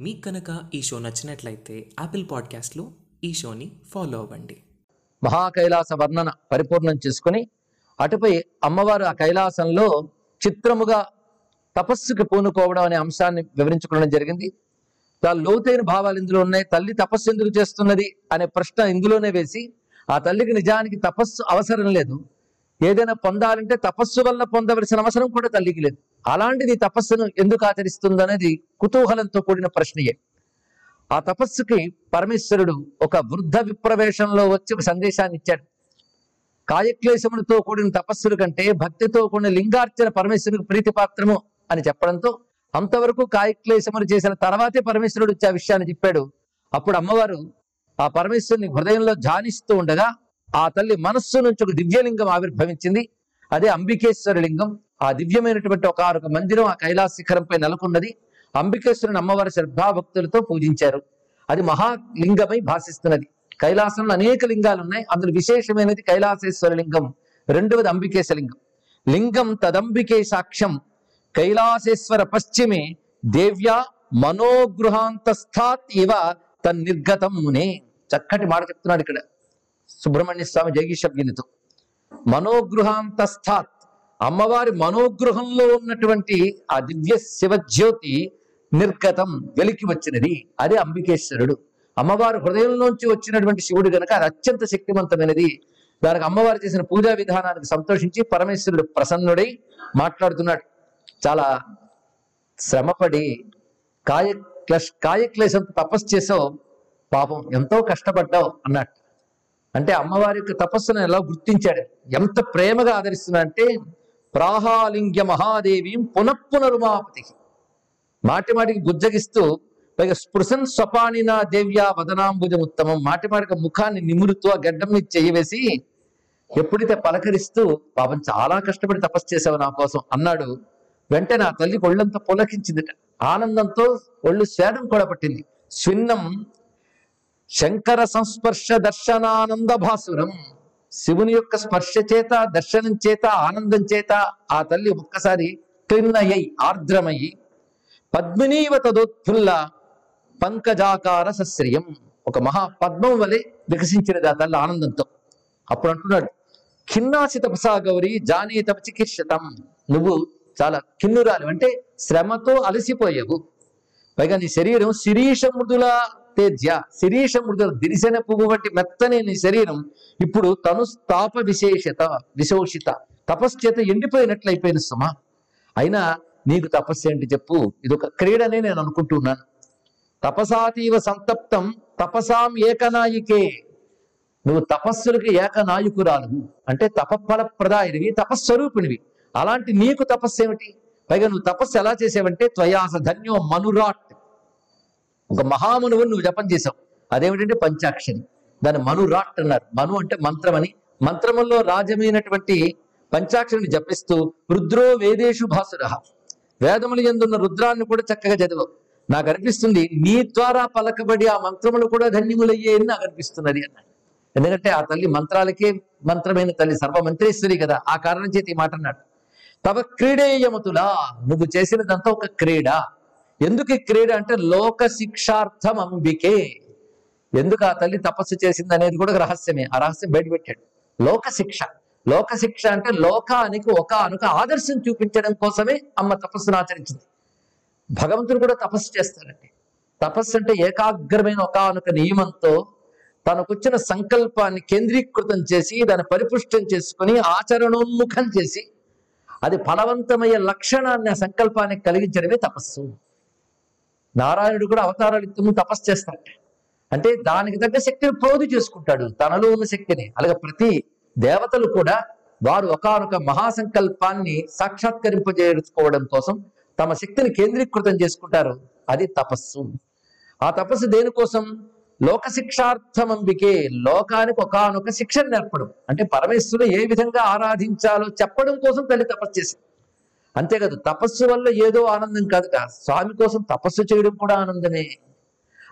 మీకు కనుక ఈ షో నచ్చినట్లయితే యాపిల్ పాడ్కాస్ట్లో ఈ షోని ఫాలో అవ్వండి. మహాకైలాస వర్ణన పరిపూర్ణం చేసుకుని అటుపై అమ్మవారు ఆ కైలాసంలో చిత్రముగా తపస్సుకి పూనుకోవడం అనే అంశాన్ని వివరించుకోవడం జరిగింది. చాలా లోతైన భావాలు ఇందులో ఉన్నాయి. తల్లి తపస్సు ఎందుకు చేస్తున్నది అనే ప్రశ్న ఇందులోనే వేసి ఆ తల్లికి నిజానికి తపస్సు అవసరం లేదు. ఏదైనా పొందాలంటే తపస్సు వల్ల పొందవలసిన అవసరం కూడా తల్లికి లేదు. అలాంటిది తపస్సును ఎందుకు ఆచరిస్తుంది అనేది కుతూహలంతో కూడిన ప్రశ్నయే. ఆ తపస్సుకి పరమేశ్వరుడు ఒక వృద్ధ విప్రవేశంలో వచ్చి ఒక సందేశాన్ని ఇచ్చాడు. కాయక్లేశములతో కూడిన తపస్సుల కంటే భక్తితో కూడిన లింగార్చన పరమేశ్వరుడికి ప్రీతిపాత్రము అని చెప్పడంతో అంతవరకు కాయక్లేశములు చేసిన తర్వాతే పరమేశ్వరుడు వచ్చి ఆ విషయాన్ని చెప్పాడు. అప్పుడు అమ్మవారు ఆ పరమేశ్వరుని హృదయంలో ధ్యానిస్తూ ఉండగా ఆ తల్లి మనస్సు నుంచి ఒక దివ్యలింగం ఆవిర్భవించింది. అదే అంబికేశ్వర లింగం. ఆ దివ్యమైనటువంటి ఒక ఒక మందిరం ఆ కైలాస శిఖరంపై నెలకొన్నది. అంబికేశ్వరుని అమ్మవారి శ్రద్ధాభక్తులతో పూజించారు. అది మహాలింగమై భాషిస్తున్నది. కైలాసంలో అనేక లింగాలు ఉన్నాయి. అందులో విశేషమైనది కైలాసేశ్వర లింగం రెండవది అంబికేశ లింగం. లింగం తదంబికే సాక్ష్యం. కైలాసేశ్వర పశ్చిమే దేవ్యా మనోగృహాంతస్థాత్ ఇవ తన్నిర్గతం మునే. చక్కటి మాట చెప్తున్నాడు ఇక్కడ సుబ్రహ్మణ్య స్వామి జగీషవ్యునితో మనోగృహాంతస్థాత్. అమ్మవారి మనోగృహంలో ఉన్నటువంటి ఆ దివ్య శివజ్యోతి నిర్గతం వెలికి వచ్చినది. అదే అంబికేశ్వరుడు. అమ్మవారి హృదయంలోంచి వచ్చినటువంటి శివుడు గనక అది అత్యంత శక్తివంతమైనది. దానికి అమ్మవారు చేసిన పూజా విధానానికి సంతోషించి పరమేశ్వరుడు ప్రసన్నుడై మాట్లాడుతున్నాడు. చాలా శ్రమపడి కాయ క్లష్ కాయక్లేశంతో తపస్సు చేసావు. పాపం ఎంతో కష్టపడ్డావు అన్నట్టు అంటే అమ్మవారి యొక్క తపస్సును ఎలా గుర్తించాడు? ఎంత ప్రేమగా ఆదరిస్తున్నా అంటే ప్రాహాలింగ్య మహాదేవి పునఃపునరుమాపతి. మాటి మాటికి గుజ్జగిస్తూ పైగా స్పృశన్ స్వపానినా దేవ్యా వదనాంబుజం ఉత్తమం మాటి మాటికి ముఖాన్ని నిమురుతూ ఆ గడ్డం మీద చేయవేసి ఎప్పుడైతే పలకరిస్తూ పాపం చాలా కష్టపడి తపస్సు చేసావు నా కోసం అన్నాడు వెంటనే ఆ తల్లి ఒళ్ళంతా పులకించిందిట. ఆనందంతో ఒళ్ళు శ్వేదం కూడా పట్టింది. స్విన్నం శంకర సంస్పర్శ దర్శనానంద భాసురం. శివుని యొక్క స్పర్శ చేత దర్శనం చేత ఆనందం చేత ఆ తల్లి ఒక్కసారి క్లిన్నయ్యి ఆర్ద్రమయ్యి పద్మినీవ తదోత్ఫుల్ల పంకజాకార సశ్రియం ఒక మహా పద్మం వలె వికసించినది ఆ తల్లి ఆనందంతో. అప్పుడు అంటున్నాడు ఖిన్నాసి తపసా గౌరి జానీ తప చికిత్సతం నువ్వు చాలా కిన్నురాలు అంటే శ్రమతో అలసిపోయావు. పైగా నీ శరీరం శిరీష మృదుల తేజ్య శిరీష మృదుల దిరిశన పువ్వు వంటి మెత్తని నీ శరీరం ఇప్పుడు తను తాప విశేషత విశోషిత. తపస్సు చేత ఎండిపోయినట్లు సుమా. అయినా నీకు తపస్సు ఏంటి చెప్పు. ఇది ఒక క్రీడనే నేను అనుకుంటున్నాను. తపసాతీవ సంతప్తం తపసాం ఏకనాయికే. నువ్వు తపస్సులకి ఏకనాయకురాలు అంటే తపఫల ప్రదాయనివి అలాంటి నీకు తపస్సు ఏమిటి? పైగా నువ్వు తపస్సు ఎలా చేసావంటే త్వయాస ధన్యో మనురాట్ ఒక మహామనువు నువ్వు జపం చేసావు అదేమిటంటే పంచాక్షరి. దాన్ని మనురాట్ అన్నారు. మను అంటే మంత్రం అని. మంత్రముల్లో రాజమైనటువంటి పంచాక్షరిని జపిస్తూ రుద్రో వేదేషు భాసుర. వేదములు ఎందున్న రుద్రాన్ని కూడా చక్కగా చదివావు. నాకు అనిపిస్తుంది నీ ద్వారా పలకబడి ఆ మంత్రములు కూడా ధన్యములయ్యేది నాకు అనిపిస్తున్నది అన్నాడు. ఎందుకంటే ఆ తల్లి మంత్రాలకే మంత్రమైన తల్లి సర్వమంత్రేశ్వరి కదా. ఆ కారణం చేతి మాట అన్నాడు. తవ క్రీడేయమతులా. నువ్వు చేసినదంతా ఒక క్రీడ? ఎందుకు ఈ క్రీడ అంటే లోక శిక్షార్థం అంబికే? ఎందుకు ఆ తల్లి తపస్సు చేసింది అనేది కూడా రహస్యమే. ఆ రహస్యం బయటపెట్టాడు లోక శిక్ష. లోక శిక్ష అంటే లోకానికి ఒక అనుక ఆదర్శం చూపించడం కోసమే అమ్మ తపస్సును ఆచరించింది. భగవంతుడు కూడా తపస్సు చేస్తాడండి. తపస్సు అంటే ఏకాగ్రమైన ఒక నియమంతో తనకొచ్చిన సంకల్పాన్ని కేంద్రీకృతం చేసి దాన్ని పరిపుష్టం చేసుకుని ఆచరణోన్ముఖం చేసి అది ఫలవంతమయ్యే లక్షణాన్ని ఆ సంకల్పానికి కలిగించడమే తపస్సు. నారాయణుడు కూడా అవతారాలు ఇత్తము తపస్సు చేస్తాడు. అంటే దానికి తగ్గ శక్తిని ప్రోధి చేసుకుంటాడు. తనలో ఉన్న శక్తిని. అలాగే ప్రతి దేవతలు కూడా వారు ఒకనొక మహాసంకల్పాన్ని సాక్షాత్కరింపజేసుకోవడం కోసం తమ శక్తిని కేంద్రీకృతం చేసుకుంటారు. అది తపస్సు. ఆ తపస్సు దేనికోసం? లోక శిక్షార్థం అంబికే లోకానికి ఒకనొక శిక్షను నేర్పడం. అంటే పరమేశ్వరుడు ఏ విధంగా ఆరాధించాలో చెప్పడం కోసం తల్లి తపస్సు చేసింది. అంతేకాదు తపస్సు వల్ల ఏదో ఆనందం కాదు స్వామి కోసం తపస్సు చేయడం కూడా ఆనందమే.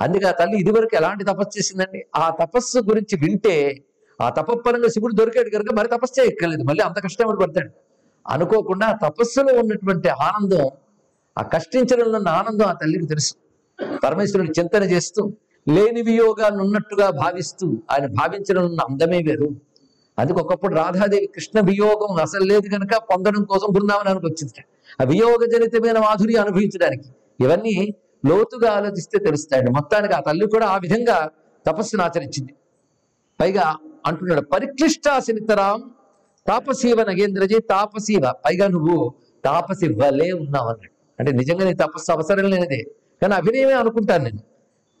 అందుకే ఆ తల్లి ఇదివరకు ఎలాంటి తపస్సు చేసిందండి? ఆ తపస్సు గురించి వింటే ఆ తపపరంగా శివుడు దొరికాడు కనుక మరి తపస్సు చేయక్కర్లేదు. మళ్ళీ అంత కష్టపడి పడతాడు. అనుకోకుండా తపస్సులో ఉన్నటువంటి ఆనందం ఆ కష్టించడంలో ఉన్న ఆనందం ఆ తల్లికి తెలుసు. పరమేశ్వరుడు చింతన చేస్తూ లేని వియోగాన్ని ఉన్నట్టుగా భావిస్తూ ఆయన భావించడం ఉన్న అందమే వేరు. అందుకు ఒకప్పుడు రాధాదేవి కృష్ణ వియోగం అసలు లేదు కనుక పొందడం కోసం బృందావనానికి వచ్చింది ఆ వియోగ జనితమైన మాధుర్యం అనుభవించడానికి ఇవన్నీ లోతుగా ఆలోచిస్తే తెలుస్తాయండి. మొత్తానికి ఆ తల్లి కూడా ఆ విధంగా తపస్సును ఆచరించింది. పైగా అంటున్నాడు పరిక్లిష్టాసినితరాం తాపసీవ నగేంద్రజీ తాపసీవ. పైగా నువ్వు తాపసి వలే ఉన్నావు అన్నాడు. అంటే నిజంగా నీ తపస్సు అవసరం లేనిదే. కానీ అభినయమే అనుకుంటాను నేను.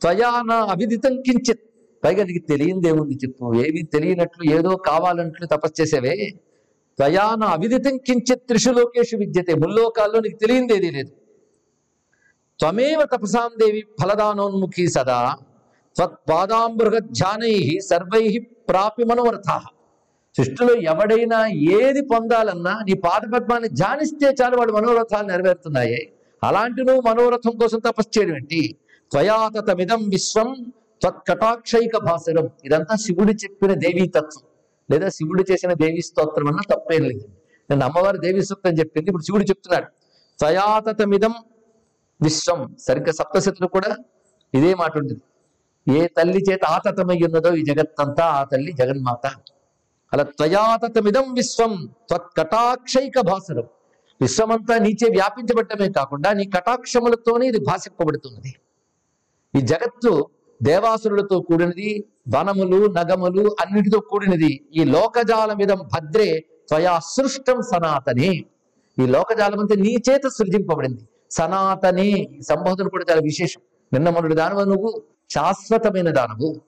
త్వయా నా అవిదితం కించిత్. పైగా నీకు తెలియందేముంది చెప్పు? ఏవి తెలియనట్లు ఏదో కావాలన్నట్లు తపస్సు చేసేవే? త్వయా అవిదితం కించిత్ త్రిషు లోకేషు విద్యతే. ముల్లోకాల్లో నీకు తెలియందేది లేదు. త్వమేవ తపసాం దేవి ఫలదానోన్ముఖి సదా. త్వత్పాదాంబృగధ్యానై సర్వై ప్రాపి మనోవర్థ సృష్టిలో ఎవడైనా ఏది పొందాలన్నా నీ పాదపద్మాన్ని ధ్యానిస్తే చాలు వాడు మనోరథాలు నెరవేరుతున్నాయి. అలాంటి నువ్వు మనోరథం కోసం తపస్సు చేయడం ఏంటి? త్వయాతమిదం విశ్వం త్వత్కటాక్షైక భాసరం ఇదంతా శివుడు చెప్పిన దేవీ తత్వం. లేదా శివుడు చేసిన దేవీ స్తోత్రం అన్న తప్పేం లేదు. నేను అమ్మవారి దేవీ సూక్తం చెప్పింది. ఇప్పుడు శివుడు చెప్తున్నాడు. త్వయాతతమిదం విశ్వం. సరిగ్గా సప్తశతులు కూడా ఇదే మాట ఉండేది ఏ తల్లి చేత ఆతతమై ఉన్నదో ఈ జగత్తంతా ఆ తల్లి జగన్మాత. అలా త్వయాతతమిదం విశ్వం. త్వత్కటాక్షైక భాసరం విశ్వమంతా నీచే వ్యాపించబడటమే కాకుండా నీ కటాక్షములతోనే ఇది భాషింపబడుతున్నది. ఈ జగత్తు దేవాసురులతో కూడినది వనములు నగములు అన్నిటితో కూడినది. ఈ లోకజాలమిదం భద్రే త్వయా సృష్టం సనాతనే. ఈ లోకజాలం అంతా నీ చేత సృజింపబడింది. సనాతనే. సంబోధన కూడా చాలా విశేషం. నిన్న మొన్నటి దానవు నువ్వు శాశ్వతమైన దానవు.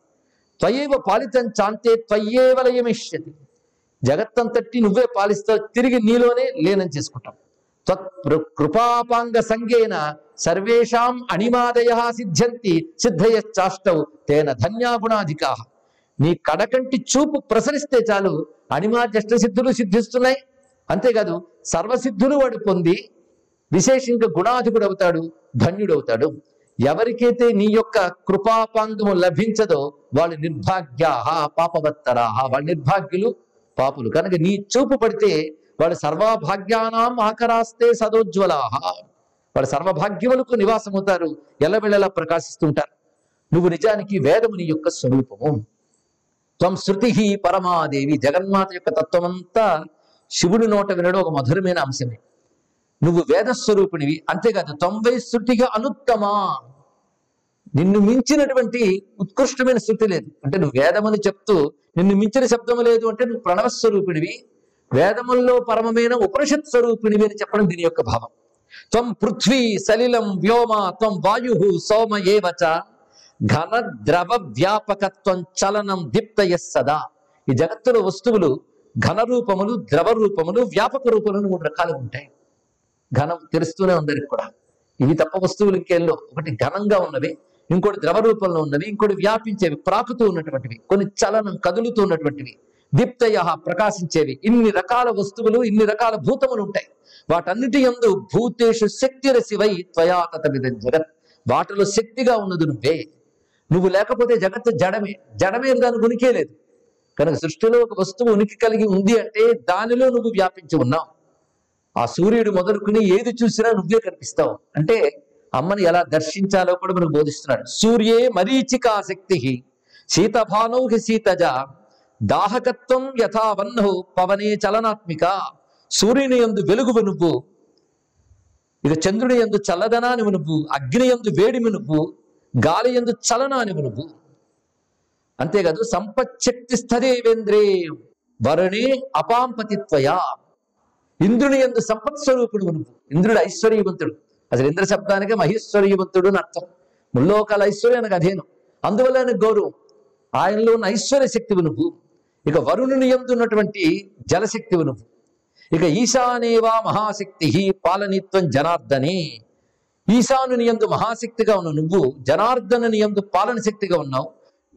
త్వయేవ పాలితం చాంతే త్వయ్యేవ లయమిష్యతి. జగత్తంతటి నువ్వే పాలిస్తావు తిరిగి నీలోనే లీనం చేసుకుంటాం కృపాపాంగ సంగేన సర్వేషాం అణిమాదయ సిద్ధ్యంతి సిద్ధయశ్చాష్టౌ తేన ధన్యాగుణాధికా నీ కడకంటి చూపు ప్రసరిస్తే చాలు అణిమాద్యష్ట సిద్ధులు సిద్ధిస్తున్నాయి. అంతేకాదు సర్వసిద్ధులు వాడు పొంది విశేషంగా గుణాధికుడు అవుతాడు ధన్యుడవుతాడు. ఎవరికైతే నీ యొక్క కృపాపాంగము లభించదో వాళ్ళు నిర్భాగ్యాహ పాపవత్తరాహ వాళ్ళు నిర్భాగ్యులు పాపులు. కనుక నీ చూపు పడితే వాడు సర్వభాగ్యానాం ఆకరాస్తే సదోజ్వలాహ. వాడు సర్వభాగ్యములకు నివాసమవుతారు ఎల్లవెళ్ళలా ప్రకాశిస్తుంటారు. నువ్వు నిజానికి వేదము నీ యొక్క స్వరూపము. త్వం శృతి పరమాదేవి జగన్మాత యొక్క తత్వమంతా శివుడి నోట వినడం ఒక మధురమైన అంశమే. నువ్వు వేదస్వరూపిణివి అంతేకాదు తొంభై శృతిగా అనుత్తమా? నిన్ను మించినటువంటి ఉత్కృష్టమైన శృతి లేదు. అంటే నువ్వు వేదమని చెప్తూ నిన్ను మించిన శబ్దము లేదు అంటే నువ్వు ప్రణవస్వరూపిణివి వేదముల్లో పరమమైన ఉపనిషత్ స్వరూపిణి అని చెప్పడం దీని యొక్క భావం. త్వం పృథ్వీ సలిలం వ్యోమ త్వం వాయు సోమ ఏవచ ఘన ద్రవ వ్యాపకత్వం చలనం దీప్తయ సదా. ఈ జగత్తులో వస్తువులు ఘన రూపములు ద్రవ రూపములు వ్యాపక రూపములు మూడు రకాలు ఉంటాయి. ఘనం తెలుస్తూనే ఉందరికి కూడా. ఇవి తప్ప వస్తువులు ఇంకేళ్ళలో ఒకటి ఘనంగా ఉన్నవి ఇంకోటి ద్రవ రూపంలో ఉన్నవి ఇంకోటి వ్యాపించేవి ప్రాకుతూ ఉన్నటువంటివి కొన్ని చలనం కదులుతూ ఉన్నటువంటివి. దీప్తయ ప్రకాశించేవి. ఇన్ని రకాల వస్తువులు ఇన్ని రకాల భూతములు ఉంటాయి. వాటన్నిటి యందు భూతేషు శక్తి రసివై త్వయాతత జగత్. వాటిలో శక్తిగా ఉన్నది నువ్వే. నువ్వు లేకపోతే జగత్తు జడమే. జడమే దాని ఉనికే లేదు. కనుక సృష్టిలో ఒక వస్తువు ఉనికి కలిగి ఉంది అంటే దానిలో నువ్వు వ్యాపించి ఉన్నావు. ఆ సూర్యుడు మొదలుకుని ఏది చూసినా నువ్వే కనిపిస్తావు. అంటే అమ్మని ఎలా దర్శించాలో కూడా మనకు బోధిస్తున్నాడు. సూర్యే మరీచికా శక్తి శీతభానౌ హి దాహకత్వం యథా పవనే చలనాత్మిక. సూర్యుని యందు వెలుగువు నువ్వు. ఇక చంద్రుని యందు చల్లదనానివి నువ్వు. అగ్ని యందు వేడిమి నువ్వు. గాలి యందు చలనానివి నువ్వు. అంతేకాదు సంపచ్చక్తి స్థదేవేంద్రే. వరుణే అపాంపతిత్వయా. ఇంద్రుని ఎందు సంపత్ స్వరూపుడు నువ్వు. ఇంద్రుడు ఐశ్వర్యవంతుడు. అసలు ఇంద్ర శబ్దానికి మహేశ్వర్యవంతుడు అని అర్థం. ముల్లోకాల ఐశ్వర్యానికి అధీనం. అందువల్ల గౌరవం. ఆయనలో ఉన్న ఐశ్వర్య శక్తివి నువ్వు. ఇక వరుణుని ఎందున్నటువంటి ఉన్నటువంటి నువ్వు. ఇక ఈశానేవా మహాశక్తి పాలనీత్వం జనార్దనే. ఈశానుని ఎందు మహాశక్తిగా ఉన్న నువ్వు జనార్దనుని ఎందు పాలన శక్తిగా ఉన్నావు.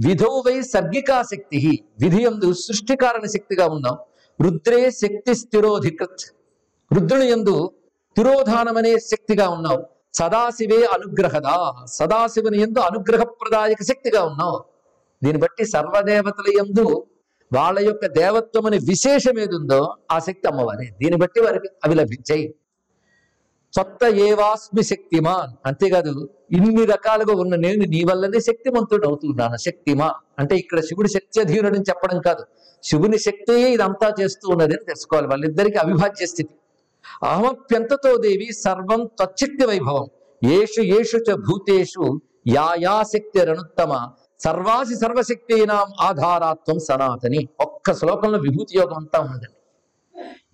విధోవై సర్గికా శక్తి విధి ఎందు సృష్టికారణ శక్తిగా ఉన్నావు. రుద్రే శక్తి స్థిరోధికృత్. రుద్రుని ఎందు తిరోధానమనే శక్తిగా ఉన్నావు. సదాశివే అనుగ్రహదా. సదాశివుని ఎందు అనుగ్రహప్రదాయక శక్తిగా ఉన్నావు. దీన్ని బట్టి సర్వదేవతల ఎందు వాళ్ళ యొక్క దేవత్వం అనే విశేషం ఏది ఉందో ఆ శక్తి అమ్మవారి. దీన్ని బట్టి వారికి అవి లభించాయి. సొత్త ఏవాస్మి శక్తిమాన్. అంతేకాదు ఇన్ని రకాలుగా ఉన్న నేను నీ వల్లనే శక్తిమంతుడు అవుతున్నాను. శక్తిమా. అంటే ఇక్కడ శివుడి శక్తి అధీనుడని చెప్పడం కాదు. శివుని శక్తియే ఇదంతా చేస్తూ ఉన్నది అని తెలుసుకోవాలి. వాళ్ళిద్దరికి అవిభాజ్య స్థితి. అహమప్యంతతో దేవి సర్వం త్వచ్చిత్తి వైభవం. ఏషు ఏషు చ భూతేషు యా యా శక్తి రనుత్తమ. సర్వాసి సర్వశక్తినాం ఆధారాత్వం సనాతని. ఒక్క శ్లోకంలో విభూతి యోగం అంతా ఉందండి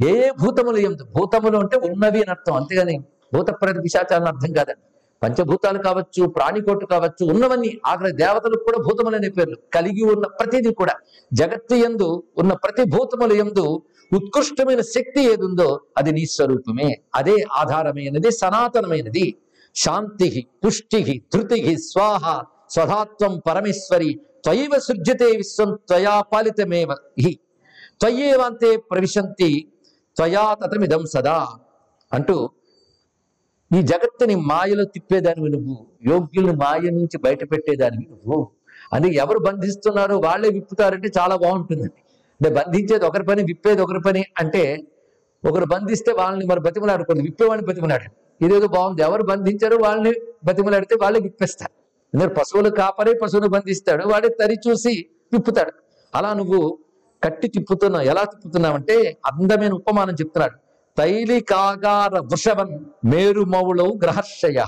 ఏ భూతములు ఎందు? భూతములు అంటే ఉన్నవి అని అర్థం. అంతేగాని భూత ప్రతిపిశాచాలని అర్థం కాదండి. పంచభూతాలు కావచ్చు ప్రాణికోటు కావచ్చు ఉన్నవన్నీ ఆఖరి దేవతలకు కూడా భూతములు అనే పేర్లు కలిగి ఉన్న ప్రతిది కూడా. జగత్తు ఎందు ఉన్న ప్రతి భూతములు ఎందు ఉత్కృష్టమైన శక్తి ఏది ఉందో అది నీ స్వరూపమే. అదే ఆధారమైనది సనాతనమైనది. శాంతి పుష్టి ధృతి స్వాహ స్వధాత్వం పరమేశ్వరి త్వయవ సృజ్యతే విశ్వం త్వయా పాలితమేవ హి. త్వయేవాంతే ప్రవిశంతి త్వయా తతమిదం సదా అంటూ ఈ జగత్తుని మాయలో తిప్పేదానివి నువ్వు యోగ్యుల్ని మాయ నుంచి బయట పెట్టేదానివి నువ్వు. అది ఎవరు బంధిస్తున్నారో వాళ్ళే విప్పుతారంటే చాలా బాగుంటుందండి. అంటే బంధించేది ఒకరి పని విప్పేది ఒకరి పని అంటే ఒకరు బంధిస్తే వాళ్ళని మరి బతిమలాడుకోండి. విప్పేవాడిని బతిమలాడు ఇదేదో బాగుంది. ఎవరు బంధించారో వాళ్ళని బతిమలాడితే వాళ్ళే విప్పేస్తారు. ఎందుకంటే పశువులు కాపరే పశువును బంధిస్తాడు. వాడే తరి చూసి తిప్పుతాడు. అలా నువ్వు కట్టి తిప్పుతున్నావు. ఎలా తిప్పుతున్నావంటే అందమైన ఉపమానం చెప్తున్నాడు. తైలి కాగార వృషవన్ మేరు గ్రహర్షయ.